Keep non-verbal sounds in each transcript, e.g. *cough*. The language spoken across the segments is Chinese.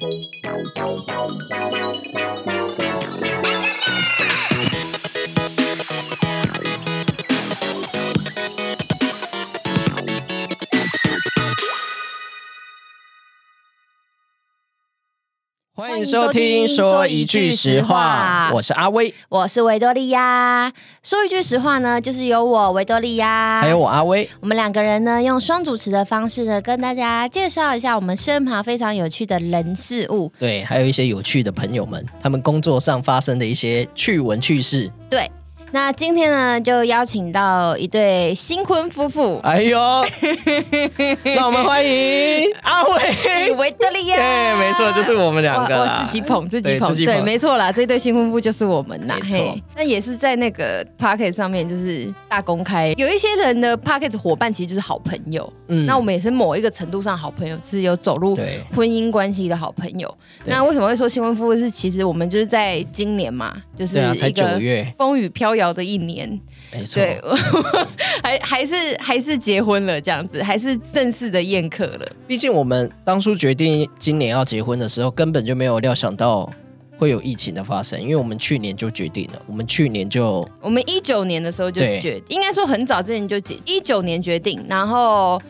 欢迎收听《说一句实话》，我是阿威，我是维多利亚。说一句实话呢，就是由我维多利亚，还有我阿威，我们两个人呢，用双主持的方式呢，跟大家介绍一下我们身旁非常有趣的人事物。对，还有一些有趣的朋友们，他们工作上发生的一些趣闻趣事。对。那今天呢，就邀请到一对新婚夫妇。哎呦，*laughs* 那我们欢迎阿伟、维德利亚。*laughs* 对，没错，就是我们两个我自己捧自己捧，对，没错啦，这对新婚夫妇就是我们啦。没错，那也是在那个 p o c k e t 上面，就是大公开。有一些人的 p o c k e t 伙伴其实就是好朋友。嗯，那我们也是某一个程度上好朋友，是有走入婚姻关系的好朋友。那为什么会说新婚夫妇？是其实我们就是在今年嘛，就是一个风雨飘摇。聊的一年，没错，对，*laughs* 还还是还是结婚了这样子，还是正式的宴客了。毕竟我们当初决定今年要结婚的时候，根本就没有料想到会有疫情的发生，因为我们去年就决定了，我们去年就我们一九年的时候就决，应该说很早之前就决，一九年决定，然后。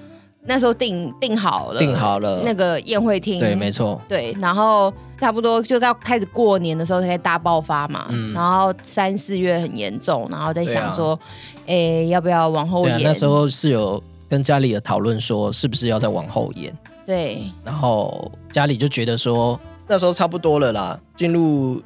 那时候订订好了，订好了那个宴会厅，对，没错，对，然后差不多就要开始过年的时候才大爆发嘛，嗯，然后三四月很严重，然后在想说，哎，要不要往后延？那时候是有跟家里有讨论说，是不是要再往后延？对，然后家里就觉得说，那时候差不多了啦，进入。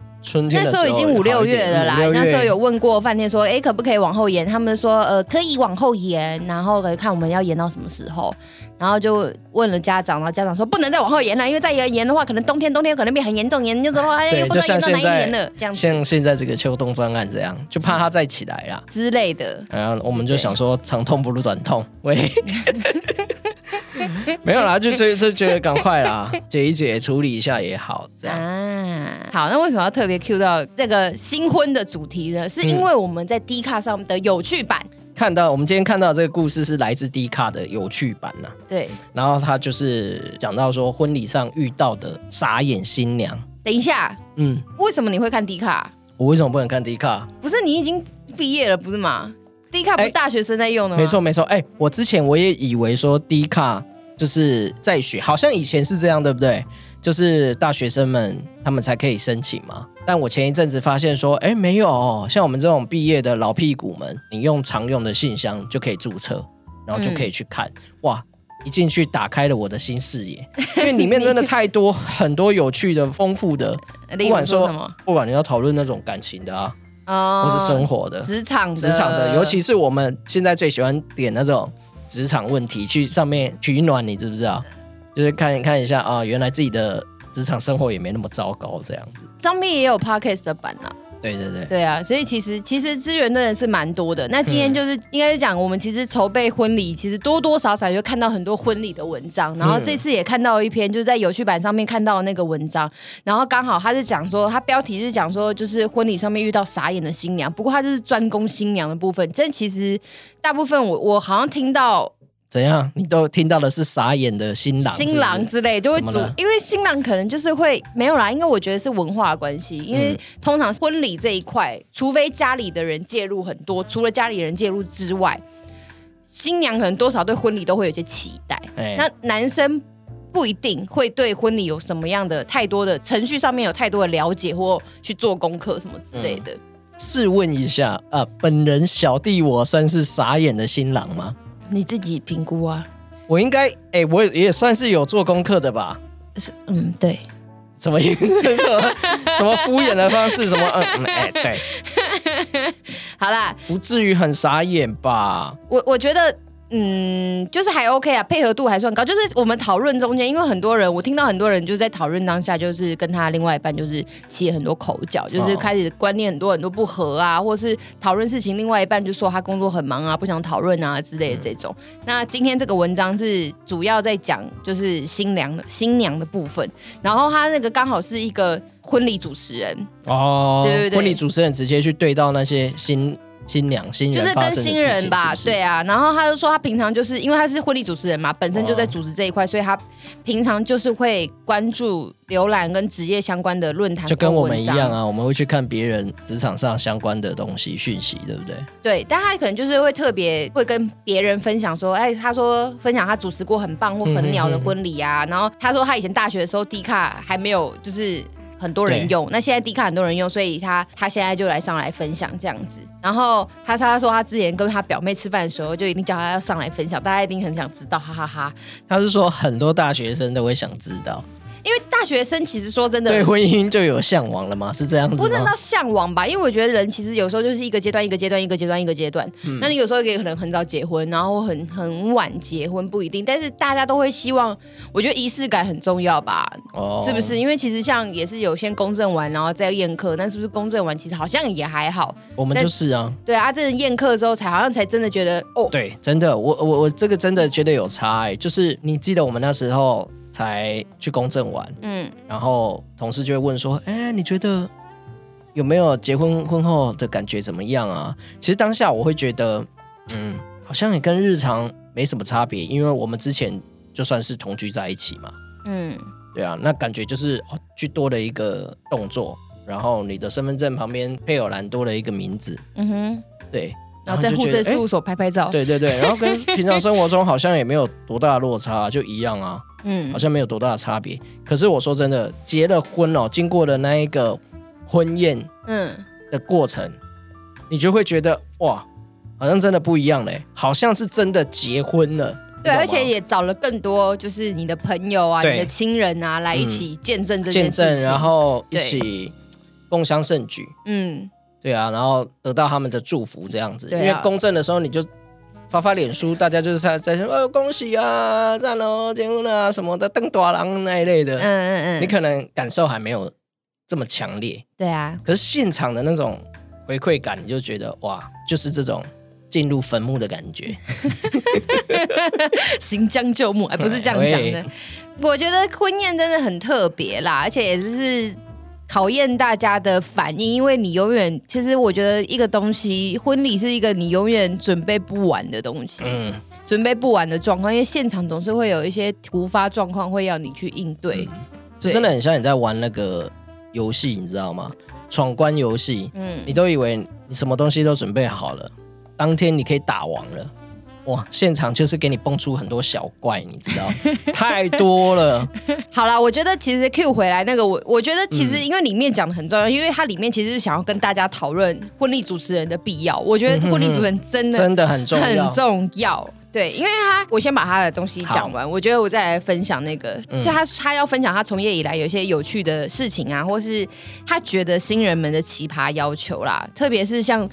那时候已经五六月了啦，那时候有问过饭店说，哎，可不可以往后延？他们说，呃，可以往后延，然后看我们要延到什么时候。然后就问了家长，然后家长说，不能再往后延了，因为再延延的话，可能冬天冬天可能变很严重，严重的话，哎，又不知道延到哪一年了。这样像现在这个秋冬专案这样，就怕它再起来啦之类的。然后我们就想说，长痛不如短痛，喂。*laughs* *laughs* 没有啦，就就就觉得赶快啦，解一解，处理一下也好，这样啊。好，那为什么要特别 Q 到这个新婚的主题呢？是因为我们在 D 卡上的有趣版看到，我们今天看到这个故事是来自 D 卡的有趣版呐。对，然后他就是讲到说婚礼上遇到的傻眼新娘。等一下，嗯，为什么你会看 D 卡？我为什么不能看 D 卡？不是你已经毕业了不是吗？D 卡不是大学生在用的吗？没错没错，哎，我之前我也以为说低卡就是在学，好像以前是这样，对不对？就是大学生们他们才可以申请嘛。但我前一阵子发现说，哎，没有，像我们这种毕业的老屁股们，你用常用的信箱就可以注册，然后就可以去看。哇，一进去打开了我的新视野，*laughs* 因为里面真的太多很多有趣的、丰富的，*laughs* 不管说什么，不管你要讨论那种感情的啊。哦，或是生活的、职场、职场的，尤其是我们现在最喜欢点那种职场问题，去上面取暖，你知不知道？就是看看一下啊，原来自己的职场生活也没那么糟糕，这样子。上面也有 podcast 的版啊。对对对，对啊，所以其实其实资源的人是蛮多的。那今天就是应该是讲，我们其实筹备婚礼，其实多多少少就看到很多婚礼的文章。然后这次也看到一篇，就是在有趣版上面看到那个文章。然后刚好他是讲说，他标题是讲说，就是婚礼上面遇到傻眼的新娘。不过他就是专攻新娘的部分。但其实大部分我我好像听到。怎样？你都听到的是傻眼的新郎、新郎之类，就会主，因为新郎可能就是会没有啦，因为我觉得是文化关系，因为通常婚礼这一块，除非家里的人介入很多，除了家里人介入之外，新娘可能多少对婚礼都会有些期待。那男生不一定会对婚礼有什么样的太多的程序上面有太多的了解或去做功课什么之类的。试问一下啊，本人小弟我算是傻眼的新郎吗？你自己评估啊，我应该哎，我也算是有做功课的吧？是嗯，对，什么意思？*laughs* 什么敷衍的方式？什么嗯哎对，*laughs* 好啦，不至于很傻眼吧？我我觉得。嗯，就是还 OK 啊，配合度还算高。就是我们讨论中间，因为很多人，我听到很多人就在讨论当下，就是跟他另外一半就是起很多口角，就是开始观念很多很多不合啊，或是讨论事情，另外一半就说他工作很忙啊，不想讨论啊之类的这种。那今天这个文章是主要在讲就是新娘的新娘的部分，然后他那个刚好是一个婚礼主持人哦，对对对，婚礼主持人直接去对到那些新。新娘新就是跟新人吧，对啊。然后他就说他平常就是因为他是婚礼主持人嘛，本身就在主持这一块，所以他平常就是会关注、浏览跟职业相关的论坛，就跟我们一样啊，我们会去看别人职场上相关的东西讯息，对不对？对，但他可能就是会特别会跟别人分享说，哎，他说分享他主持过很棒或很鸟的婚礼啊。然后他说他以前大学的时候低卡还没有就是。很多人用，那现在 D 卡很多人用，所以他他现在就来上来分享这样子。然后他他说他之前跟他表妹吃饭的时候，就一定叫他要上来分享，大家一定很想知道，哈哈哈。他是说很多大学生都会想知道。因为大学生其实说真的，对婚姻就有向往了吗？是这样子不能到向往吧，因为我觉得人其实有时候就是一个阶段一个阶段一个阶段一个阶段。那你有时候也可能很早结婚，然后很很晚结婚不一定。但是大家都会希望，我觉得仪式感很重要吧？哦，是不是？因为其实像也是有先公证完然后再宴客，那是不是公证完其实好像也还好？我们就是啊，对啊，这宴客之后才好像才真的觉得哦，对，真的，我我我这个真的觉得有差哎，就是你记得我们那时候。才去公证完，嗯，然后同事就会问说：“哎，你觉得有没有结婚婚后的感觉怎么样啊？”其实当下我会觉得，嗯，好像也跟日常没什么差别，因为我们之前就算是同居在一起嘛，嗯，对啊，那感觉就是哦，去多了一个动作，然后你的身份证旁边配偶栏多了一个名字，嗯哼，对。然后在户政事务所拍拍照，对对对，然后跟平常生活中好像也没有多大的落差，就一样啊，嗯，好像没有多大的差别。可是我说真的，结了婚哦，经过了那一个婚宴，嗯。的过程，你就会觉得哇，好像真的不一样嘞，好像是真的结婚了。对，而且也找了更多就是你的朋友啊，你的亲人啊，来一起见证这件事情，然后一起共襄盛举，嗯。对啊，然后得到他们的祝福这样子，因为公证的时候你就发发脸书，大家就是在在说哦恭喜啊，赞哦结婚了什么的，登大郎那一类的，嗯嗯嗯，你可能感受还没有这么强烈，对啊，可是现场的那种回馈感，你就觉得哇，就是这种进入坟墓的感觉，*laughs* 行将就木，哎，不是这样讲的，*laughs* 我觉得婚宴真的很特别啦，而且也是。考验大家的反应，因为你永远，其实我觉得一个东西，婚礼是一个你永远准备不完的东西，嗯，准备不完的状况，因为现场总是会有一些突发状况会要你去应对，就真的很像你在玩那个游戏，你知道吗？闯关游戏，嗯，你都以为你什么东西都准备好了，当天你可以打王了。哇！现场就是给你蹦出很多小怪，你知道，*laughs* 太多了。*laughs* 好了，我觉得其实 Q 回来那个，我我觉得其实因为里面讲的很重要，因为它里面其实是想要跟大家讨论婚礼主持人的必要。我觉得婚礼主持人真的真的很重要，很重要。对，因为他我先把他的东西讲完，我觉得我再来分享那个，就他他要分享他从业以来有一些有趣的事情啊，或是他觉得新人们的奇葩要求啦，特别是像。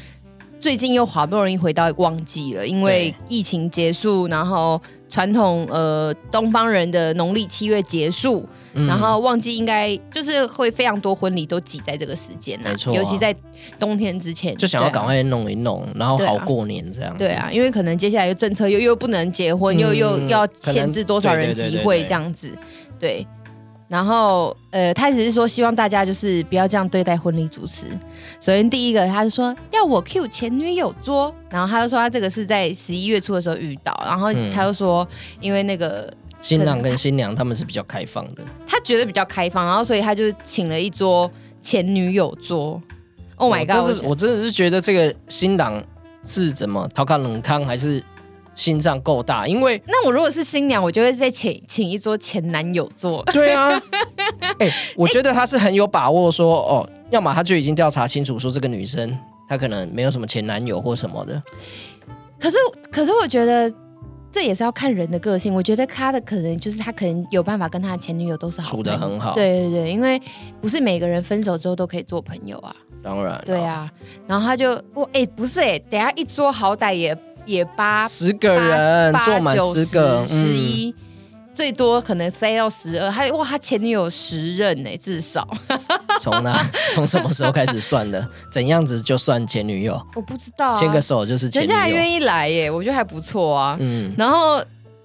最近又好不容易回到旺季了，因为疫情结束，然后传统呃东方人的农历七月结束，然后旺季应该就是会非常多婚礼都挤在这个时间没错，尤其在冬天之前，就想要赶快弄一弄，然后好过年这样。对啊，因为可能接下来又政策又又不能结婚，又又要限制多少人集会这样子，对。然后，呃，他只是说希望大家就是不要这样对待婚礼主持。首先，第一个，他是说要我 Q 前女友桌，然后他就说他这个是在十一月初的时候遇到，然后他又说因为那个新郎跟新娘他们是比较开放的，他觉得比较开放，然后所以他就请了一桌前女友桌。Oh my god！我真的是觉得这个新郎是怎么逃开冷康还是？心脏够大，因为那我如果是新娘，我就会再请请一桌前男友坐。*laughs* 对啊，哎，我觉得他是很有把握，说哦，要么他就已经调查清楚，说这个女生她可能没有什么前男友或什么的。可是，可是我觉得这也是要看人的个性。我觉得他的可能就是他可能有办法跟他的前女友都是好处的很好。对对对，因为不是每个人分手之后都可以做朋友啊。当然。对啊，然后他就我哎，不是哎，等下一桌好歹也。也八十个人坐满十个，十一最多可能塞到十二。还哇，他前女友十任呢，至少。*laughs* 从哪？从什么时候开始算的？*laughs* 怎样子就算前女友？我不知道。牵个手就是前女友，人家还愿意来耶，我觉得还不错啊。嗯。然后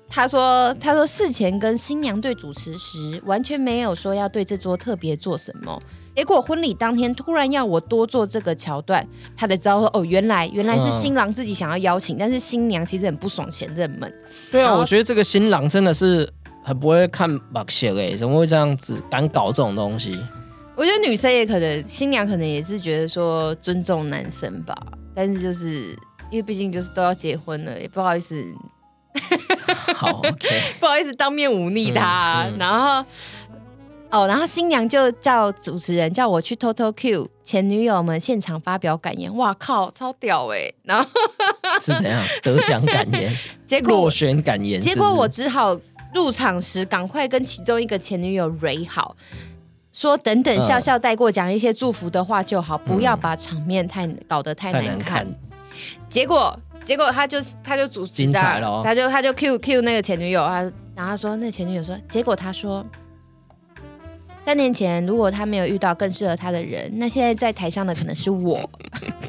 他说他说事前跟新娘对主持时，完全没有说要对这桌特别做什么。结果婚礼当天突然要我多做这个桥段，他才知道说哦，原来原来是新郎自己想要邀请，但是新娘其实很不爽前任们。对啊，我觉得这个新郎真的是很不会看马戏哎，怎么会这样子敢搞这种东西？我觉得女生也可能，新娘可能也是觉得说尊重男生吧，但是就是因为毕竟就是都要结婚了，也不好意思，好 OK，*laughs* 不好意思当面忤逆他，然后。哦，然后新娘就叫主持人叫我去偷偷 Q 前女友们现场发表感言，哇靠，超屌哎！然后 *laughs* 是怎样得奖感言？*laughs* 结果落选感言。结果我只好入场时赶快跟其中一个前女友蕊好，说等等笑笑带过，讲一些祝福的话就好，不要把场面太搞得太难看。结果结果他就他就主持精彩了，他就他就 Q Q 那个前女友，他然后他说那前女友说，结果他说。三年前，如果他没有遇到更适合他的人，那现在在台上的可能是我。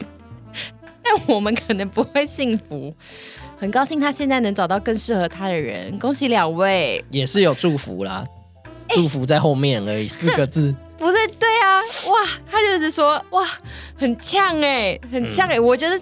*laughs* 但我们可能不会幸福。很高兴他现在能找到更适合他的人，恭喜两位。也是有祝福啦，祝福在后面而已，四个字。*laughs* 不是，对啊，哇，他就是说，哇，很呛哎，很呛哎，我觉得。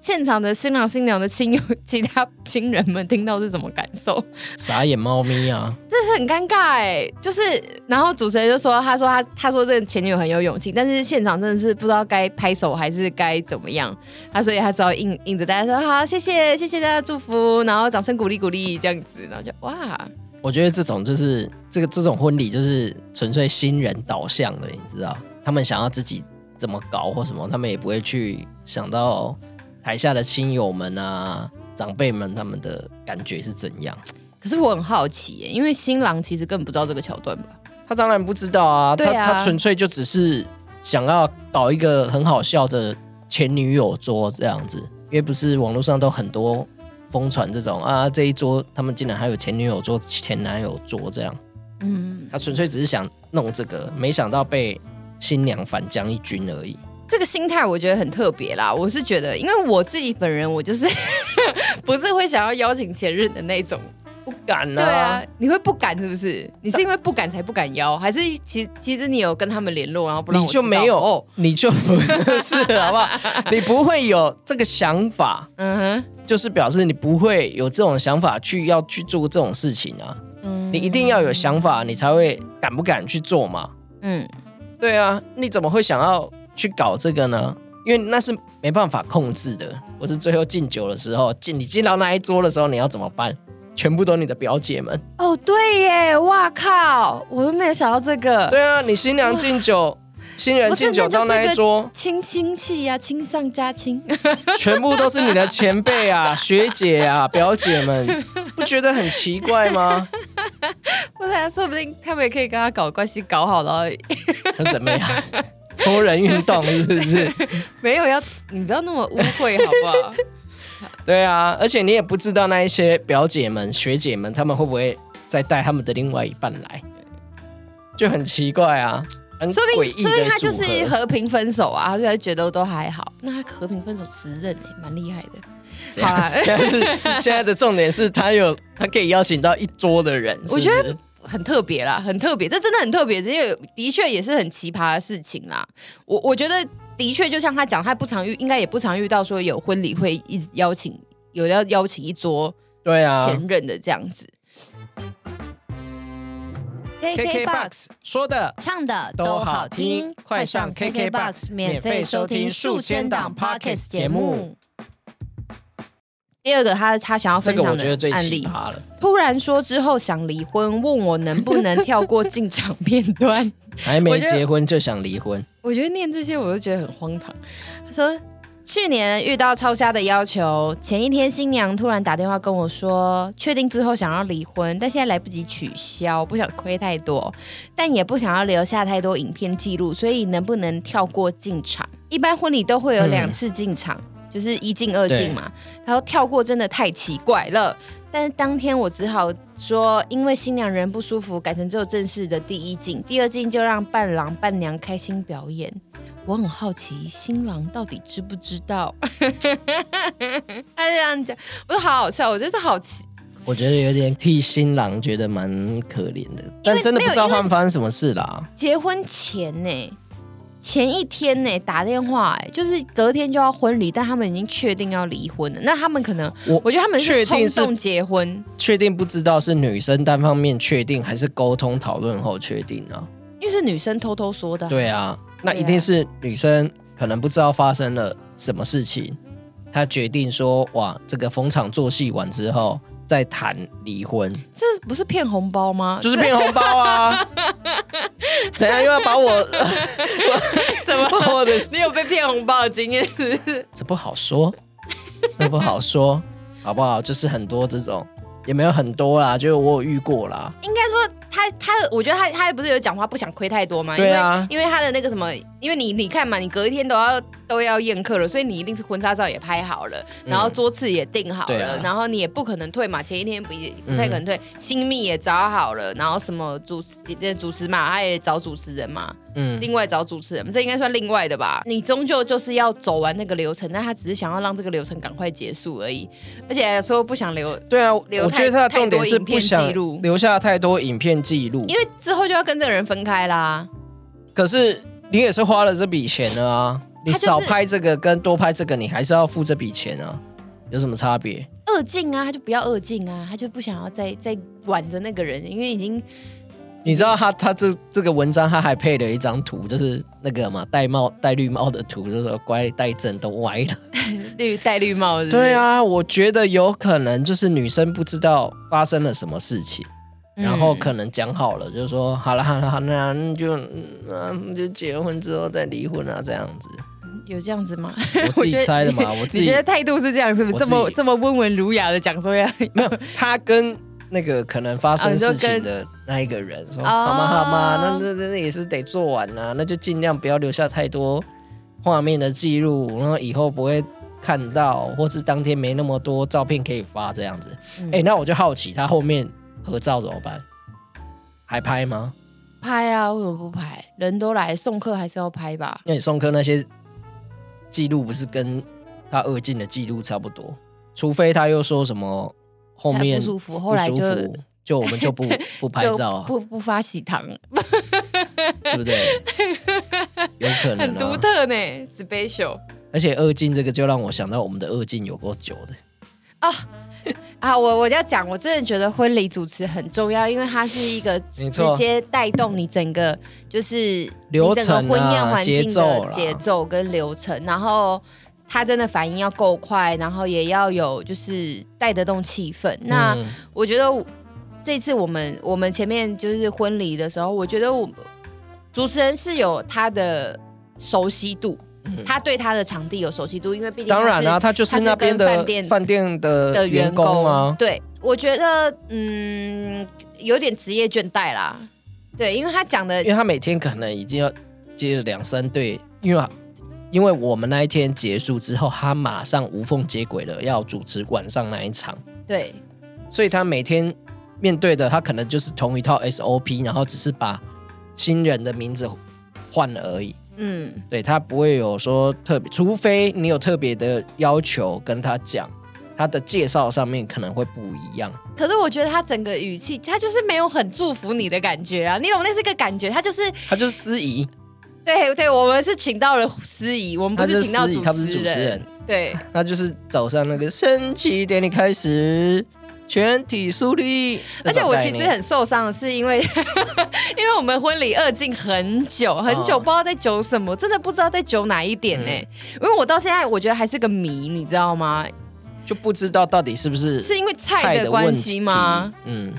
现场的新郎新娘的亲友、其他亲人们听到是什么感受？傻眼猫咪啊！这是很尴尬哎，就是，然后主持人就说：“他说他他说这个前女友很有勇气，但是现场真的是不知道该拍手还是该怎么样。他所以他只好应应着大家说好，谢谢谢谢大家祝福，然后掌声鼓励鼓励这样子，然后就哇！我觉得这种就是这个这种婚礼就是纯粹新人导向的，你知道，他们想要自己怎么搞或什么，他们也不会去想到。台下的亲友们啊，长辈们，他们的感觉是怎样？可是我很好奇耶，因为新郎其实根本不知道这个桥段吧？他当然不知道啊，他他纯粹就只是想要搞一个很好笑的前女友桌这样子，因为不是网络上都很多疯传这种啊，这一桌他们竟然还有前女友桌、前男友桌这样。嗯，他纯粹只是想弄这个，没想到被新娘反将一军而已。这个心态我觉得很特别啦，我是觉得，因为我自己本人我就是 *laughs* 不是会想要邀请前任的那种，不敢呢。对啊，你会不敢是不是？你是因为不敢才不敢邀，还是其其实你有跟他们联络，然后不让你就没有，你就不是好不好？*laughs* 你不会有这个想法，嗯哼，就是表示你不会有这种想法去要去做这种事情啊。嗯，你一定要有想法，你才会敢不敢去做嘛。嗯，对啊，你怎么会想要？去搞这个呢？因为那是没办法控制的。我是最后敬酒的时候，敬你敬到那一桌的时候，你要怎么办？全部都你的表姐们。哦，对耶！哇靠，我都没有想到这个。对啊，你新娘敬酒，新人敬酒到那一桌，亲亲戚呀，亲上加亲，全部都是你的前辈啊、*laughs* 学姐啊、表姐们，不觉得很奇怪吗？*laughs* 不是，说不定他们也可以跟他搞关系搞好了。那怎么样？*laughs* 托人运动是不是？没有要你不要那么污秽好不好？对啊，而且你也不知道那一些表姐们、学姐们，他们会不会再带他们的另外一半来，就很奇怪啊，很诡异说不定他就是和平分手啊，他就觉得都还好。那他和平分手十任哎，蛮厉害的。好啊，现在是 *laughs* 现在的重点是他有他可以邀请到一桌的人，我觉得。很特别啦，很特别，这真的很特别，因为的确也是很奇葩的事情啦。我我觉得的确就像他讲，他不常遇，应该也不常遇到说有婚礼会一直邀请，有要邀请一桌对啊前任的这样子。KKBOX 说的唱的都好听，快上 KKBOX 免费收听数千档 Podcast 节目。第二个，他他想要分享的案例，突然说之后想离婚，问我能不能跳过进场片段，还没结婚就想离婚。我觉得念这些我都觉得很荒唐。他说去年遇到超瞎的要求，前一天新娘突然打电话跟我说，确定之后想要离婚，但现在来不及取消，不想亏太多，但也不想要留下太多影片记录，所以能不能跳过进场？一般婚礼都会有两次进场。就是一进二进嘛，他说跳过真的太奇怪了。但是当天我只好说，因为新娘人不舒服，改成只有正式的第一进，第二进就让伴郎伴娘开心表演。我很好奇新郎到底知不知道？*laughs* 他这样讲，我说好好笑，我觉得好奇，我觉得有点替新郎觉得蛮可怜的，但真的不知道他们发生什么事啦。结婚前呢，前一天呢打电话，哎，就是隔天就要婚礼，但他们已经确定要离婚了。那他们可能，我我觉得他们是冲动结婚，确定不知道是女生单方面确定，还是沟通讨论后确定呢？因为是女生偷偷说的。对啊，那一定是女生可能不知道发生了什么事情，她决定说，哇，这个逢场作戏完之后。在谈离婚，这不是骗红包吗？就是骗红包啊！*laughs* 怎样又要把我？*laughs* 怎么我的？你有被骗红包的经验是？这不好说，这不好说，*laughs* 好不好？就是很多这种，也没有很多啦，就是我有遇过啦。应该说。他他，我觉得他他不是有讲话不想亏太多吗？对啊，因为他的那个什么，因为你你看嘛，你隔一天都要都要宴客了，所以你一定是婚纱照也拍好了，然后桌次也订好了，然后你也不可能退嘛，前一天不也不太可能退，新密也找好了，然后什么主持主持嘛，他也找主持人嘛，嗯，另外找主持人，这应该算另外的吧？你终究就是要走完那个流程，但他只是想要让这个流程赶快结束而已，而且说不想留，对啊，我觉得他的重点是不想留下太多影片记录，因为。之后就要跟这个人分开啦。可是你也是花了这笔钱了啊！你少拍这个跟多拍这个，你还是要付这笔钱啊？有什么差别？二进啊，他就不要二进啊，他就不想要再再挽着那个人，因为已经你知道他他这这个文章他还配了一张图，就是那个嘛戴帽戴绿帽的图，就是说乖戴正都歪了，*laughs* 绿戴绿帽。对啊，我觉得有可能就是女生不知道发生了什么事情。然后可能讲好了，就是说好了好了好了，那就嗯就结婚之后再离婚啊，这样子有这样子吗？我自己 *laughs* 猜的嘛，我自己觉得态度是这样，是不是这么这么温文儒雅的讲说呀？没有，他跟那个可能发生事情的那一个人说，好吗好吗？那那那也是得做完啊，那就尽量不要留下太多画面的记录，然后以后不会看到，或是当天没那么多照片可以发这样子。哎，那我就好奇他后面。合照怎么办？还拍吗？拍啊！为什么不拍？人都来送客，还是要拍吧？那你送客那些记录不是跟他二进的记录差不多？除非他又说什么后面不舒服，后来就就我们就不 *laughs* 不拍照，不不发喜糖，对不对？*laughs* 有可能很独特呢，special。而且二进这个就让我想到我们的二进有够久的啊。*laughs* 啊，我我要讲，我真的觉得婚礼主持很重要，因为它是一个直接带动你整个就是流程、婚宴环境的节奏跟流程，然后他真的反应要够快，然后也要有就是带得动气氛。那我觉得这次我们我们前面就是婚礼的时候，我觉得我主持人是有他的熟悉度。他对他的场地有熟悉度，因为毕竟当然啊，他就是那边的饭店饭店的的员工啊。对，我觉得嗯，有点职业倦怠啦。对，因为他讲的，因为他每天可能已经要接了两三对，因为因为我们那一天结束之后，他马上无缝接轨了，要主持晚上那一场。对，所以他每天面对的，他可能就是同一套 SOP，然后只是把新人的名字换了而已。嗯，对他不会有说特别，除非你有特别的要求跟他讲，他的介绍上面可能会不一样。可是我觉得他整个语气，他就是没有很祝福你的感觉啊，你懂那是个感觉，他就是他就是司仪。对对，我们是请到了司仪，我们不是请到主持人，他不是主持人，对，*laughs* 那就是早上那个升旗典礼开始。全体肃立。而且我其实很受伤的是，因为 *laughs* 因为我们婚礼二进很久很久，不知道在酒什么，真的不知道在酒哪一点呢？因为我到现在我觉得还是个谜，你知道吗？就不知道到底是不是是因为菜的关系吗？嗯。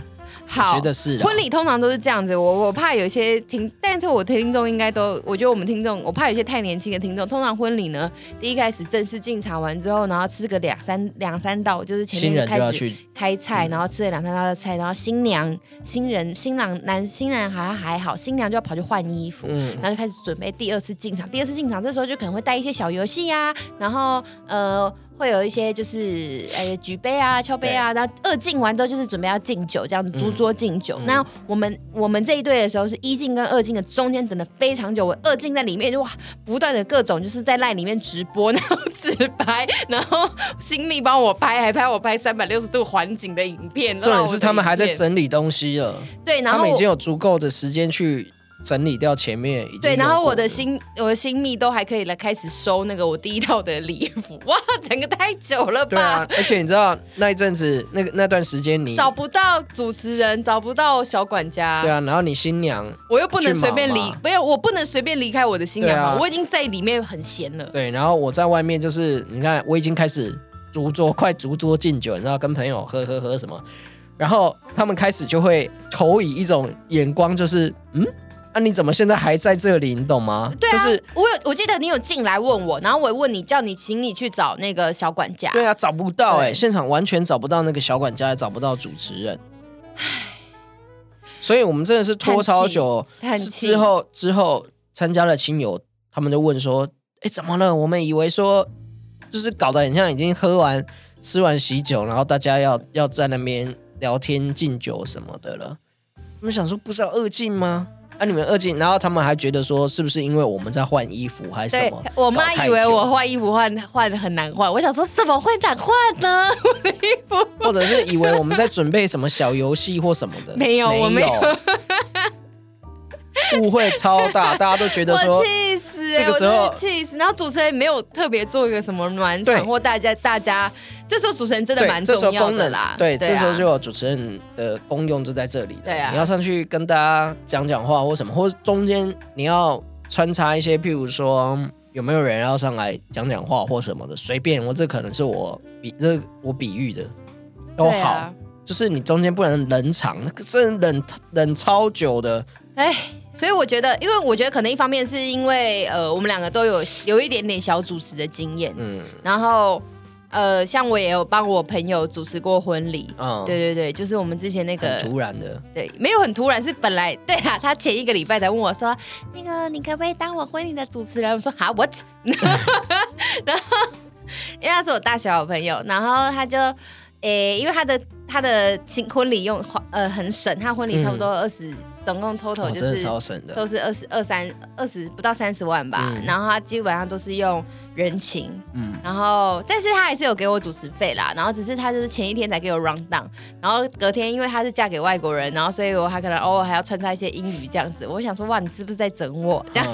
好，觉得是婚礼通常都是这样子。我我怕有些听，但是我听众应该都，我觉得我们听众，我怕有些太年轻的听众。通常婚礼呢，第一开始正式进场完之后，然后吃个两三两三道，就是前面开始开菜，然后吃了两三道的菜，然后新娘、新人、新郎男新人好像还好，新娘就要跑去换衣服，然后就开始准备第二次进场。第二次进场，这时候就可能会带一些小游戏呀，然后呃。会有一些就是哎举杯啊、敲杯啊，然后二进完之后就是准备要敬酒，这样子逐桌敬酒。那我们我们这一队的时候是一进跟二进的中间等的非常久，我二进在里面就哇不断的各种就是在赖里面直播，然后自拍，然后新密帮我拍，还拍我拍三百六十度环景的影片。重点是他们还在整理东西了，对，然后他们已经有足够的时间去。整理掉前面，对，然后我的新我的新密都还可以来开始收那个我第一套的礼服，*laughs* 哇，整个太久了吧？对啊，而且你知道那一阵子那个那段时间你找不到主持人，找不到小管家，对啊，然后你新娘我又不能随便离，没有，我不能随便离开我的新娘嘛，我已经在里面很闲了。对，然后我在外面就是你看我已经开始逐桌快逐桌敬酒，你知道跟朋友喝喝喝什么，然后他们开始就会投以一种眼光，就是嗯。那你怎么现在还在这里？你懂吗？对啊，我有，我记得你有进来问我，然后我问你，叫你请你去找那个小管家。对啊，找不到哎，现场完全找不到那个小管家，也找不到主持人。唉，所以我们真的是拖超久。之后之后参加了亲友，他们就问说：“哎，怎么了？我们以为说就是搞得很像已经喝完吃完喜酒，然后大家要要在那边聊天敬酒什么的了。我们想说，不是要二进吗？”啊！你们二进，然后他们还觉得说，是不是因为我们在换衣服还是什么？我妈以为我换衣服换换很难换，我想说怎么会难换呢？我的衣服，或者是以为我们在准备什么小游戏或什么的？没有，我没有。*laughs* 误会超大，*laughs* 大家都觉得说气死，这个时候气死。然后主持人没有特别做一个什么暖场，或大家大家，这时候主持人真的蛮重要的啦。对，这时候就有主持人的功用就在这里。对啊，你要上去跟大家讲讲话或什么，或中间你要穿插一些，譬如说有没有人要上来讲讲话或什么的，随便。我这可能是我比这我比喻的都好，就是你中间不能冷场，那个真冷冷超久的。哎。所以我觉得，因为我觉得可能一方面是因为呃，我们两个都有有一点点小主持的经验，嗯，然后呃，像我也有帮我朋友主持过婚礼，嗯，对对对，就是我们之前那个突然的，对，没有很突然，是本来对啊，他前一个礼拜才问我说，那个你可不可以当我婚礼的主持人？我说好，what？*laughs* 然后因为他是我大学好朋友，然后他就诶，因为他的他的亲婚礼用呃很省，他婚礼差不多二十。总共 total 就是都是二十二三二十不到三十万吧，然后他基本上都是用人情，嗯，然后但是他还是有给我主持费啦，然后只是他就是前一天才给我 round down，然后隔天因为他是嫁给外国人，然后所以我还可能偶尔还要穿插一些英语这样子，我想说哇，你是不是在整我这样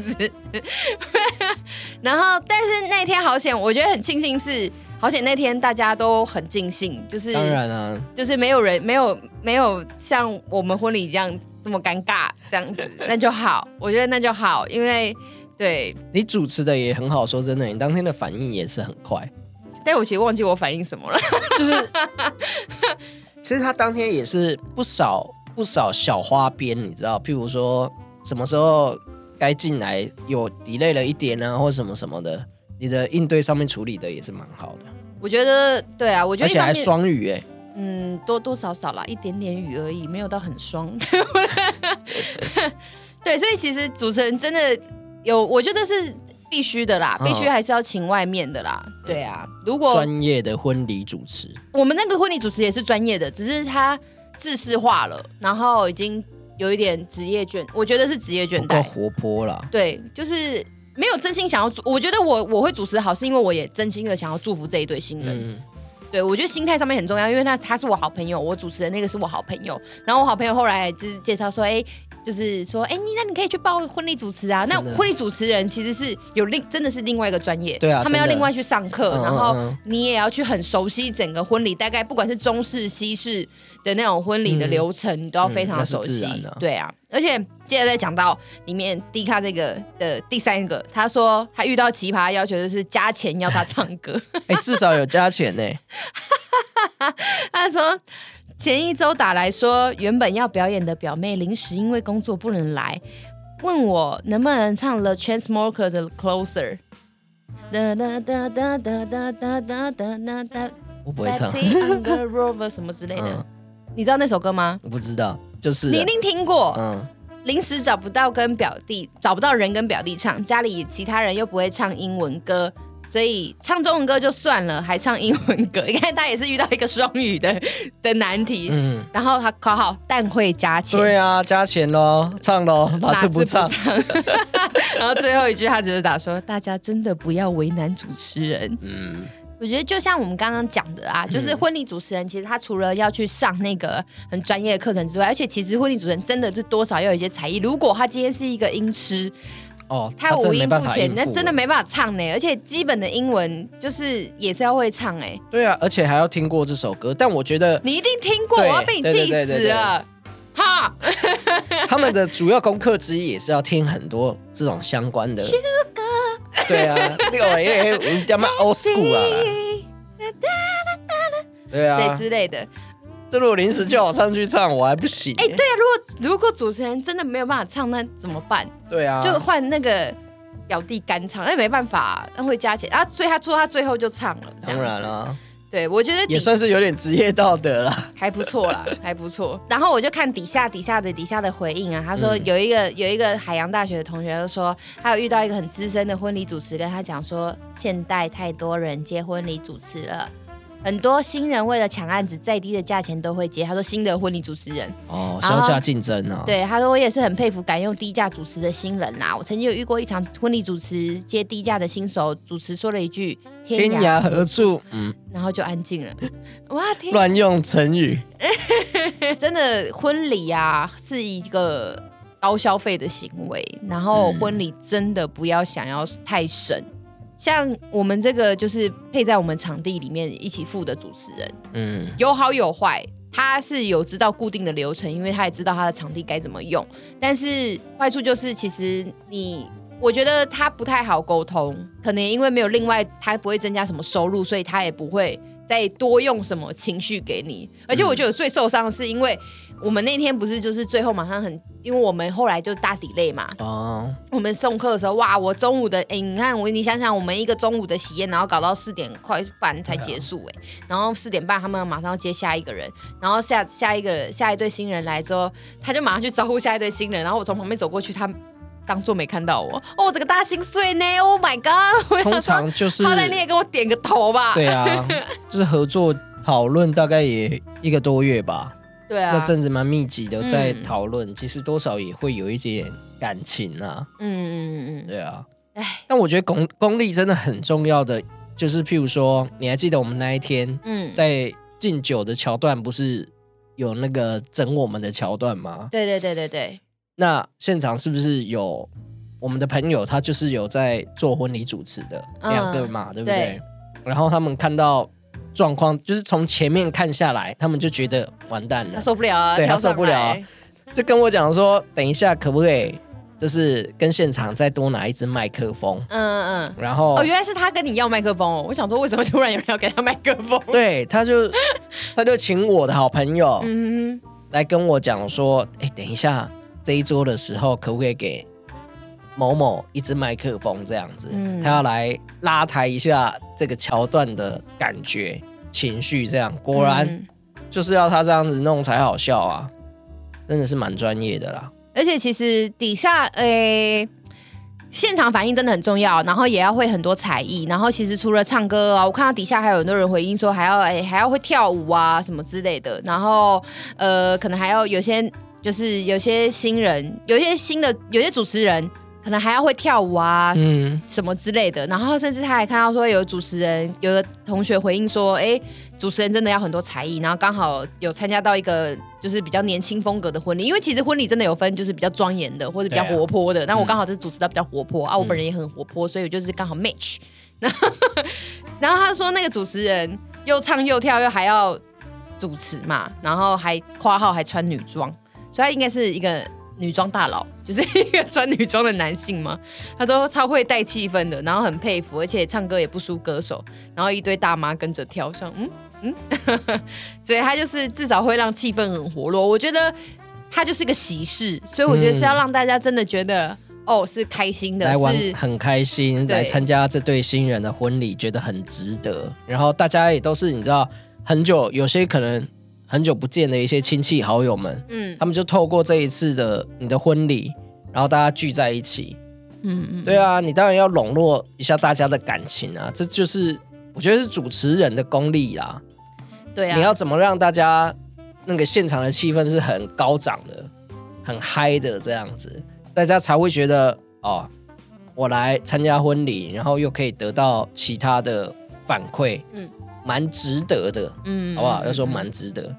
子？*laughs* 然后但是那天好险，我觉得很庆幸是。好险那天大家都很尽兴，就是当然啊，就是没有人没有没有像我们婚礼这样这么尴尬这样子，*laughs* 那就好，我觉得那就好，因为对你主持的也很好，说真的，你当天的反应也是很快。但我其实忘记我反应什么了，*laughs* 就是其实他当天也是不少不少小花边，你知道，譬如说什么时候该进来有 delay 了一点啊，或什么什么的。你的应对上面处理的也是蛮好的，我觉得对啊，我觉得而且还双语哎，嗯，多多少少啦，一点点雨而已，没有到很霜。*laughs* 对，所以其实主持人真的有，我觉得是必须的啦，必须还是要请外面的啦。对啊，如果专业的婚礼主持，我们那个婚礼主持也是专业的，只是他制式化了，然后已经有一点职业倦，我觉得是职业倦怠，活泼了。对，就是。没有真心想要祝，我觉得我我会主持好，是因为我也真心的想要祝福这一对新人。对，我觉得心态上面很重要，因为他他是我好朋友，我主持的那个是我好朋友。然后我好朋友后来就是介绍说，哎，就是说，哎，你那你可以去报婚礼主持啊。那婚礼主持人其实是有另真的是另外一个专业，对啊，他们要另外去上课，然后你也要去很熟悉整个婚礼，大概不管是中式西式。的那种婚礼的流程，你都要非常熟悉。对啊，而且接着再讲到里面迪卡这个的第三个，他说他遇到奇葩要求就是加钱要他唱歌。*laughs* 哎，至少有加钱呢。*laughs* 他说前一周打来说，原本要表演的表妹临时因为工作不能来，问我能不能唱 The Chainsmokers 的 Closer。哒哒哒哒哒哒哒哒哒哒。我不会唱。什么之类的。你知道那首歌吗？我不知道，就是你一定听过。嗯，临时找不到跟表弟找不到人跟表弟唱，家里其他人又不会唱英文歌，所以唱中文歌就算了，还唱英文歌，你看他也是遇到一个双语的 *laughs* 的难题。嗯，然后他考好，但会加钱。对啊，加钱喽，唱喽，*laughs* 哪次不唱？*laughs* 然后最后一句他只是打说：“大家真的不要为难主持人。”嗯，我觉得就像我们刚刚讲的啊，就是婚礼主持人其实他除了要去上那个很专业的课程之外，而且其实婚礼主持人真的是多少要有一些才艺。如果他今天是一个音痴。哦，他五音不全，那真的没办法唱呢。而且基本的英文就是也是要会唱哎。对啊，而且还要听过这首歌。但我觉得你一定听过，我要被你气死了。哈，*laughs* 他们的主要功课之一也是要听很多这种相关的。*laughs* *laughs* 对啊，那个哎，我们叫嘛 old school 啊。对啊，对之类的。这如果临时叫我上去唱，我还不行。哎，对啊，如果如果主持人真的没有办法唱，那怎么办？对啊，就换那个表弟干唱，那没办法，那会加钱啊。所以他说他最后就唱了。当然了，对我觉得也算是有点职业道德了，*laughs* 还不错啦，还不错。然后我就看底下底下的底下的回应啊，他说有一个有一个海洋大学的同学就说，他有遇到一个很资深的婚礼主持，跟他讲说，现代太多人接婚礼主持了。很多新人为了抢案子，再低的价钱都会接。他说新的婚礼主持人哦，销价竞争啊。对，他说我也是很佩服敢用低价主持的新人啦。我曾经有遇过一场婚礼主持接低价的新手主持，说了一句“天涯何处”，嗯，然后就安静了。*laughs* 哇，天！乱用成语，*laughs* 真的婚礼啊是一个高消费的行为，然后婚礼真的不要想要太省。像我们这个就是配在我们场地里面一起付的主持人，嗯，有好有坏，他是有知道固定的流程，因为他也知道他的场地该怎么用。但是坏处就是，其实你我觉得他不太好沟通，可能因为没有另外他不会增加什么收入，所以他也不会再多用什么情绪给你。而且我觉得最受伤的是因为。我们那天不是就是最后马上很，因为我们后来就大底累嘛。哦。我们送客的时候，哇！我中午的，哎，你看我，你想想，我们一个中午的喜宴，然后搞到四点快半才结束，哎，然后四点半他们马上要接下一个人，然后下下一个下一对新人来之后，他就马上去招呼下一对新人，然后我从旁边走过去，他当做没看到我。哦，我这个大心碎呢！Oh my god！通常就是，好歹你也给我点个头吧。对啊，就是合作讨论大概也一个多月吧。对啊，那阵子蛮密集的，在讨论，其实多少也会有一点感情啊。嗯嗯嗯嗯，对啊。哎，但我觉得功功力真的很重要的，就是譬如说，你还记得我们那一天，嗯，在敬酒的桥段，不是有那个整我们的桥段吗？对对对对对。那现场是不是有我们的朋友，他就是有在做婚礼主持的两个嘛，对不对？然后他们看到。状况就是从前面看下来，他们就觉得完蛋了，他受不了啊，对他受不了，就跟我讲说，等一下可不可以，就是跟现场再多拿一支麦克风，嗯嗯，然后哦，原来是他跟你要麦克风哦，我想说为什么突然有人要给他麦克风？对，他就他就请我的好朋友，嗯来跟我讲说，哎，等一下这一桌的时候，可不可以给？某某一支麦克风这样子，他要来拉抬一下这个桥段的感觉、情绪，这样果然就是要他这样子弄才好笑啊！真的是蛮专业的啦。而且其实底下诶，现场反应真的很重要，然后也要会很多才艺。然后其实除了唱歌啊，我看到底下还有很多人回应说还要诶还要会跳舞啊什么之类的。然后呃，可能还要有些就是有些新人，有些新的有些主持人。可能还要会跳舞啊，嗯，什么之类的。然后甚至他还看到说有主持人，有的同学回应说，哎，主持人真的要很多才艺。然后刚好有参加到一个就是比较年轻风格的婚礼，因为其实婚礼真的有分就是比较庄严的或者比较活泼的。那我刚好是主持到比较活泼啊，我本人也很活泼，所以我就是刚好 match。*laughs* 然后他说那个主持人又唱又跳又还要主持嘛，然后还夸号还穿女装，所以他应该是一个。女装大佬 *laughs* 就是一个穿女装的男性嘛？他都超会带气氛的，然后很佩服，而且唱歌也不输歌手，然后一堆大妈跟着跳，像，嗯嗯，*laughs* 所以他就是至少会让气氛很活络。我觉得他就是个喜事，所以我觉得是要让大家真的觉得哦是开心的，来玩很开心，来参加这对新人的婚礼，觉得很值得。然后大家也都是你知道很久，有些可能。很久不见的一些亲戚好友们，嗯，他们就透过这一次的你的婚礼，然后大家聚在一起，嗯嗯，对啊，你当然要笼络一下大家的感情啊，这就是我觉得是主持人的功力啦。对啊，你要怎么让大家那个现场的气氛是很高涨的、很嗨的这样子，大家才会觉得哦，我来参加婚礼，然后又可以得到其他的反馈，嗯，蛮值得的，嗯，好不好？要说蛮值得，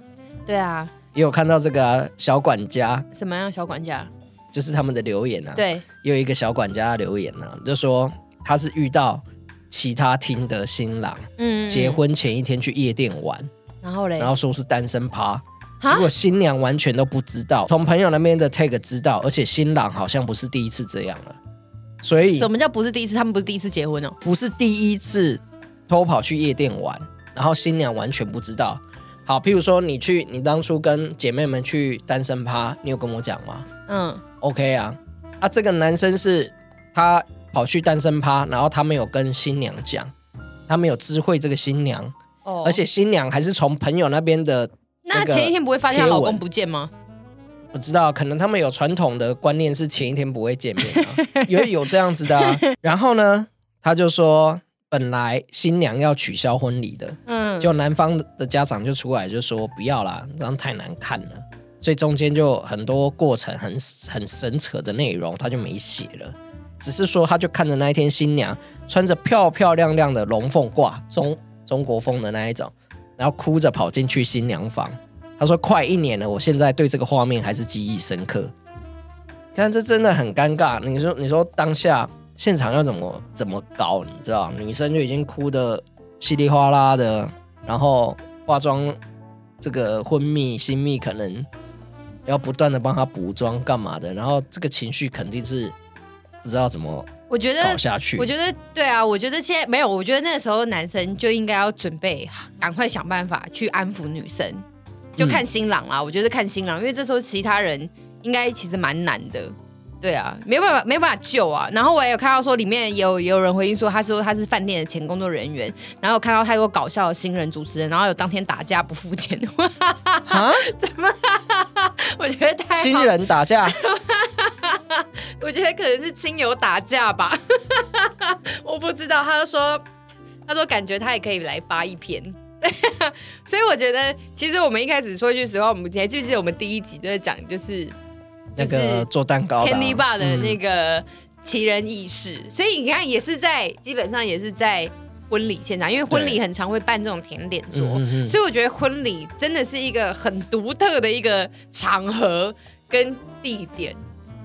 对啊，也有看到这个小管家，什么样小管家？就是他们的留言啊，对，有一个小管家留言呢，就说他是遇到其他厅的新郎，嗯，结婚前一天去夜店玩，然后嘞，然后说是单身趴，结果新娘完全都不知道，从朋友那边的 tag 知道，而且新郎好像不是第一次这样了，所以什么叫不是第一次？他们不是第一次结婚哦，不是第一次偷跑去夜店玩，然后新娘完全不知道。好，譬如说你去，你当初跟姐妹们去单身趴，你有跟我讲吗？嗯。OK 啊，啊，这个男生是他跑去单身趴，然后他没有跟新娘讲，他没有知会这个新娘，哦，而且新娘还是从朋友那边的，那前一天不会发现老公不见吗？我知道，可能他们有传统的观念是前一天不会见面，*laughs* 有有这样子的。然后呢，他就说本来新娘要取消婚礼的，嗯，就男方的家长就出来就说不要啦，这样太难看了。所以中间就很多过程很很神扯的内容，他就没写了，只是说他就看着那一天新娘穿着漂漂亮亮的龙凤褂，中中国风的那一种，然后哭着跑进去新娘房。他说快一年了，我现在对这个画面还是记忆深刻。看这真的很尴尬。你说你说当下现场要怎么怎么搞？你知道，女生就已经哭的稀里哗啦的，然后化妆这个昏蜜新蜜可能。要不断的帮他补妆干嘛的，然后这个情绪肯定是不知道怎么我觉得下去。我觉得对啊，我觉得现在没有，我觉得那个时候男生就应该要准备，赶快想办法去安抚女生，就看新郎啦。我觉得看新郎，因为这时候其他人应该其实蛮难的。对啊，没办法，没办法救啊。然后我也有看到说，里面有也有人回应说，他说他是饭店的前工作人员，然后看到太多搞笑的新人主持人，然后有当天打架不付钱的，啊？怎么？我觉得太新人打架，*laughs* 我觉得可能是亲友打架吧，*laughs* 我不知道。他就说，他说感觉他也可以来发一篇，*laughs* 所以我觉得其实我们一开始说句实话，我们还记不记得我们第一集就在讲，就是。那个做蛋糕，Candy Bar 的那个奇人异事，所以你看也是在基本上也是在婚礼现场，因为婚礼很常会办这种甜点桌，所以我觉得婚礼真的是一个很独特的一个场合跟地点。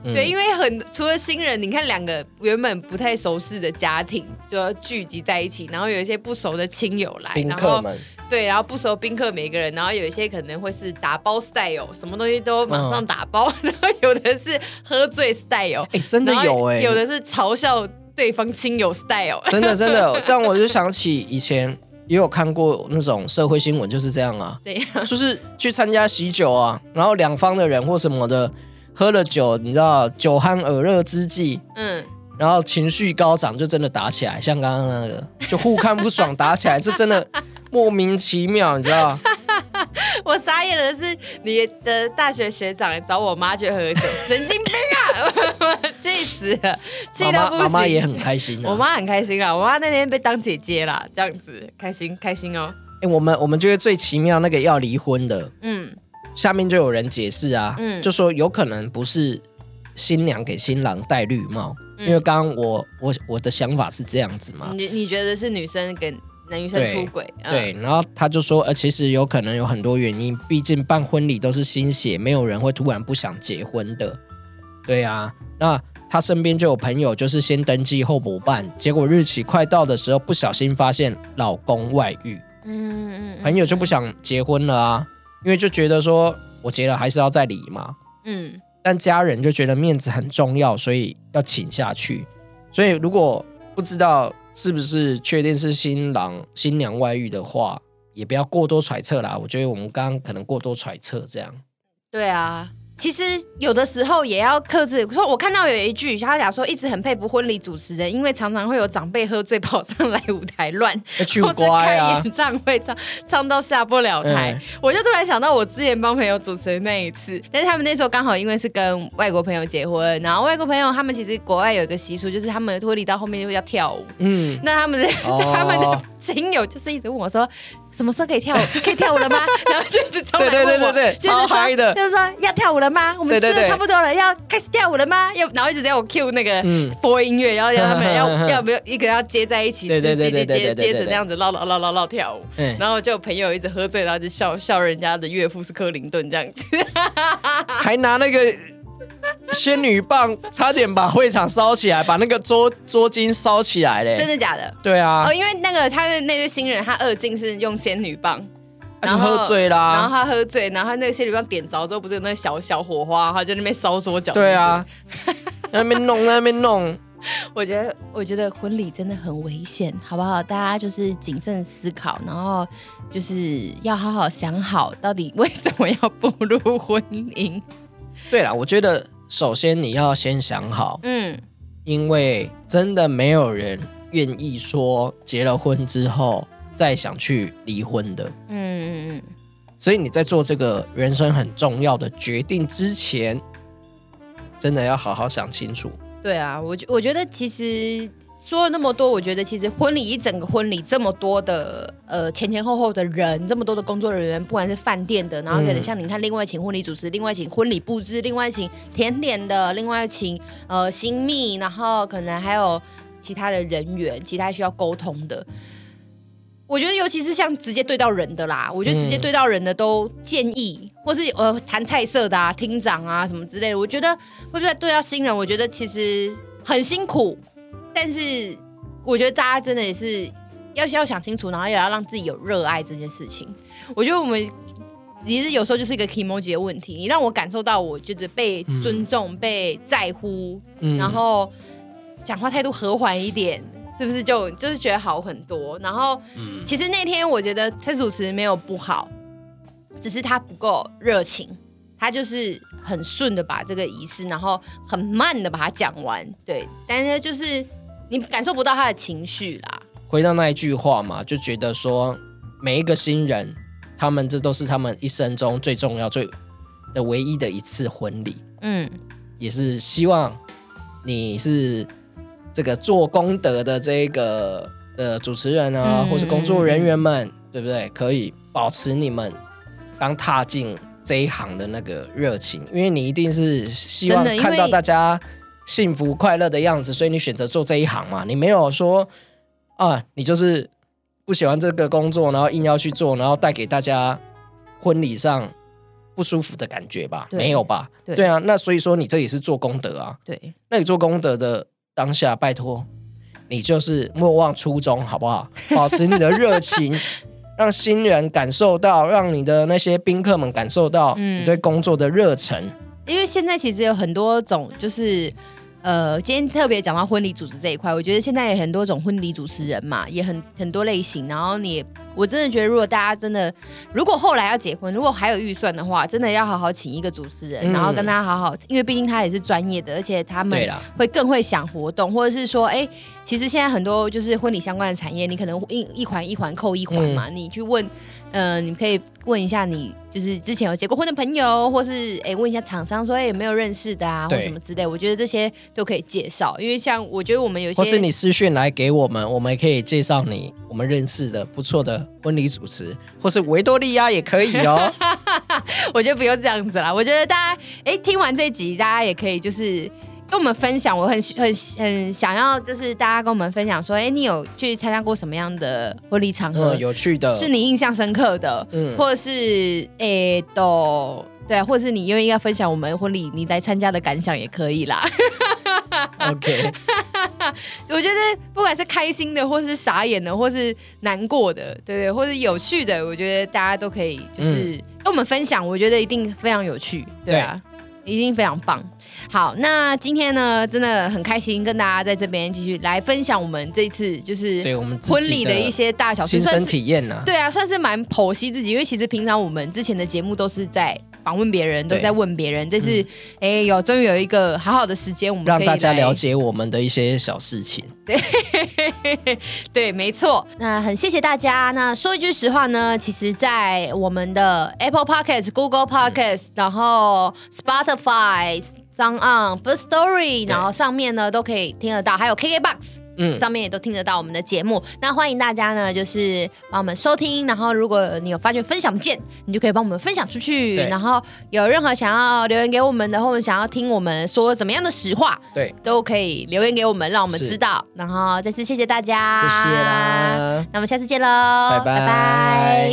对，因为很除了新人，你看两个原本不太熟识的家庭就要聚集在一起，然后有一些不熟的亲友来，宾客们。对，然后不熟宾客每个人，然后有一些可能会是打包 style，什么东西都马上打包，*laughs* 然后有的是喝醉 style，哎，真的有哎，有的是嘲笑对方亲友 style，真的真的，*laughs* 这样我就想起以前也有看过那种社会新闻，就是这样啊，对，*laughs* 就是去参加喜酒啊，然后两方的人或什么的喝了酒，你知道酒酣耳热之际，嗯，然后情绪高涨，就真的打起来，像刚刚那个，就互看不爽打起来，是真的。莫名其妙，你知道？*laughs* 我傻眼的是你的大学学长找我妈去喝酒，神经病啊！*laughs* 气死了，气到不行。妈妈也很开心，我妈很开心啊！我妈那天被当姐姐啦，这样子开心开心哦。哎，我们我们觉得最奇妙那个要离婚的，嗯，下面就有人解释啊，嗯，就说有可能不是新娘给新郎戴绿帽，因为刚刚我我我的想法是这样子嘛，你你觉得是女生跟？男女生出轨，对，然后他就说，呃，其实有可能有很多原因，毕竟办婚礼都是心血，没有人会突然不想结婚的，对啊。那他身边就有朋友，就是先登记后补办，结果日期快到的时候，不小心发现老公外遇，嗯嗯，朋友就不想结婚了啊，因为就觉得说我结了还是要再离嘛，嗯，但家人就觉得面子很重要，所以要请下去，所以如果不知道。是不是确定是新郎新娘外遇的话，也不要过多揣测啦。我觉得我们刚刚可能过多揣测这样。对啊，其实有的时候也要克制。说我看到有一句，他讲说一直很佩服婚礼主持人，因为常常会有长辈喝醉跑上来舞台乱，*laughs* 或者开演唱会唱唱到下不了台。我就突然想到我之前帮朋友主持的那一次，但是他们那时候刚好因为是跟外国朋友结婚，然后外国朋友他们其实国外有一个习俗，就是他们婚礼到后面就要跳舞。嗯，那他们的 *laughs* 他们的亲友就是一直问我说。什么时候可以跳舞？*laughs* 可以跳舞了吗？*laughs* 然后就一直冲来问我，超嗨的，就是说要跳舞了吗？我们吃的差不多了，要开始跳舞了吗？要然后一直在我 Q 那个播音乐，然后要他们要 *laughs* 要不要一个要接在一起，对接接接接着那样子唠唠唠唠唠跳舞。然后就朋友一直喝醉，然后就笑笑人家的岳父是克林顿这样子，还拿那个。*laughs* 仙女棒差点把会场烧起来，把那个桌桌巾烧起来嘞！真的假的？对啊，哦，因为那个他的那对新人，他二进是用仙女棒，然后喝醉啦，然后他喝醉，然后他那个仙女棒点着之后，不是有那小小火花，他在那边烧桌脚。对啊，*laughs* 在那边弄，在那边弄。我觉得，我觉得婚礼真的很危险，好不好？大家就是谨慎思考，然后就是要好好想好，到底为什么要步入婚姻。对啦，我觉得。首先你要先想好，嗯，因为真的没有人愿意说结了婚之后再想去离婚的，嗯嗯嗯，所以你在做这个人生很重要的决定之前，真的要好好想清楚。对啊，我我觉得其实。说了那么多，我觉得其实婚礼一整个婚礼这么多的呃前前后后的人，这么多的工作人员，不管是饭店的，然后可能像你看，另外请婚礼主持，另外请婚礼布置，另外请甜点的，另外请呃新密，然后可能还有其他的人员，其他需要沟通的。我觉得尤其是像直接对到人的啦，我觉得直接对到人的都建议，或是呃谈菜色的啊、厅长啊什么之类的，我觉得会不会对到新人，我觉得其实很辛苦。但是我觉得大家真的也是要要想清楚，然后也要让自己有热爱这件事情。我觉得我们其实有时候就是一个 emoji 的问题，你让我感受到我觉得被尊重、被在乎，然后讲话态度和缓一点，是不是就就是觉得好很多？然后其实那天我觉得他主持没有不好，只是他不够热情，他就是很顺的把这个仪式，然后很慢的把它讲完。对，但是就是。你感受不到他的情绪啦。回到那一句话嘛，就觉得说每一个新人，他们这都是他们一生中最重要、最的唯一的一次婚礼。嗯，也是希望你是这个做功德的这个呃主持人啊，或是工作人员们，对不对？可以保持你们刚踏进这一行的那个热情，因为你一定是希望看到大家。幸福快乐的样子，所以你选择做这一行嘛？你没有说啊，你就是不喜欢这个工作，然后硬要去做，然后带给大家婚礼上不舒服的感觉吧？没有吧？对啊，那所以说你这也是做功德啊。对，那你做功德的当下，拜托你就是莫忘初衷，好不好？保持你的热情，*laughs* 让新人感受到，让你的那些宾客们感受到你对工作的热忱。因为现在其实有很多种，就是。呃，今天特别讲到婚礼主持这一块，我觉得现在有很多种婚礼主持人嘛，也很很多类型。然后你，我真的觉得，如果大家真的，如果后来要结婚，如果还有预算的话，真的要好好请一个主持人，然后跟他好好，因为毕竟他也是专业的，而且他们会更会想活动，或者是说，哎，其实现在很多就是婚礼相关的产业，你可能一一环一环扣一环嘛，你去问。嗯，你可以问一下你就是之前有结过婚的朋友，或是哎问一下厂商说哎有没有认识的啊，或什么之类。我觉得这些都可以介绍，因为像我觉得我们有些，或是你私讯来给我们，我们可以介绍你我们认识的不错的婚礼主持，或是维多利亚也可以哦。*laughs* 我觉得不用这样子啦，我觉得大家哎听完这集，大家也可以就是。跟我们分享，我很很很想要，就是大家跟我们分享说，哎，你有去参加过什么样的婚礼场合？有趣的，是你印象深刻的，嗯，或者是哎，都对，或者是你愿意要分享我们婚礼你来参加的感想也可以啦。*laughs* OK，*laughs* 我觉得不管是开心的，或是傻眼的，或是难过的，对对，或是有趣的，我觉得大家都可以就是跟我们分享，我觉得一定非常有趣，对啊，一定非常棒。好，那今天呢，真的很开心跟大家在这边继续来分享我们这次就是对我们婚礼的一些大小亲身体验呢。对啊，算是蛮剖析自己，因为其实平常我们之前的节目都是在访问别人，都在问别人。这是哎，有终于有一个好好的时间，我们让大家了解我们的一些小事情。对 *laughs* 对，没错。那很谢谢大家。那说一句实话呢，其实，在我们的 Apple Podcast、Google Podcast，然后 Spotify。上岸 First Story，然后上面呢都可以听得到，还有 KK Box，嗯，上面也都听得到我们的节目。那欢迎大家呢，就是帮我们收听。然后如果你有发觉分享键，你就可以帮我们分享出去。然后有任何想要留言给我们的，或者想要听我们说怎么样的实话，对，都可以留言给我们，让我们知道。然后再次谢谢大家，谢谢啦。那我们下次见喽，拜拜。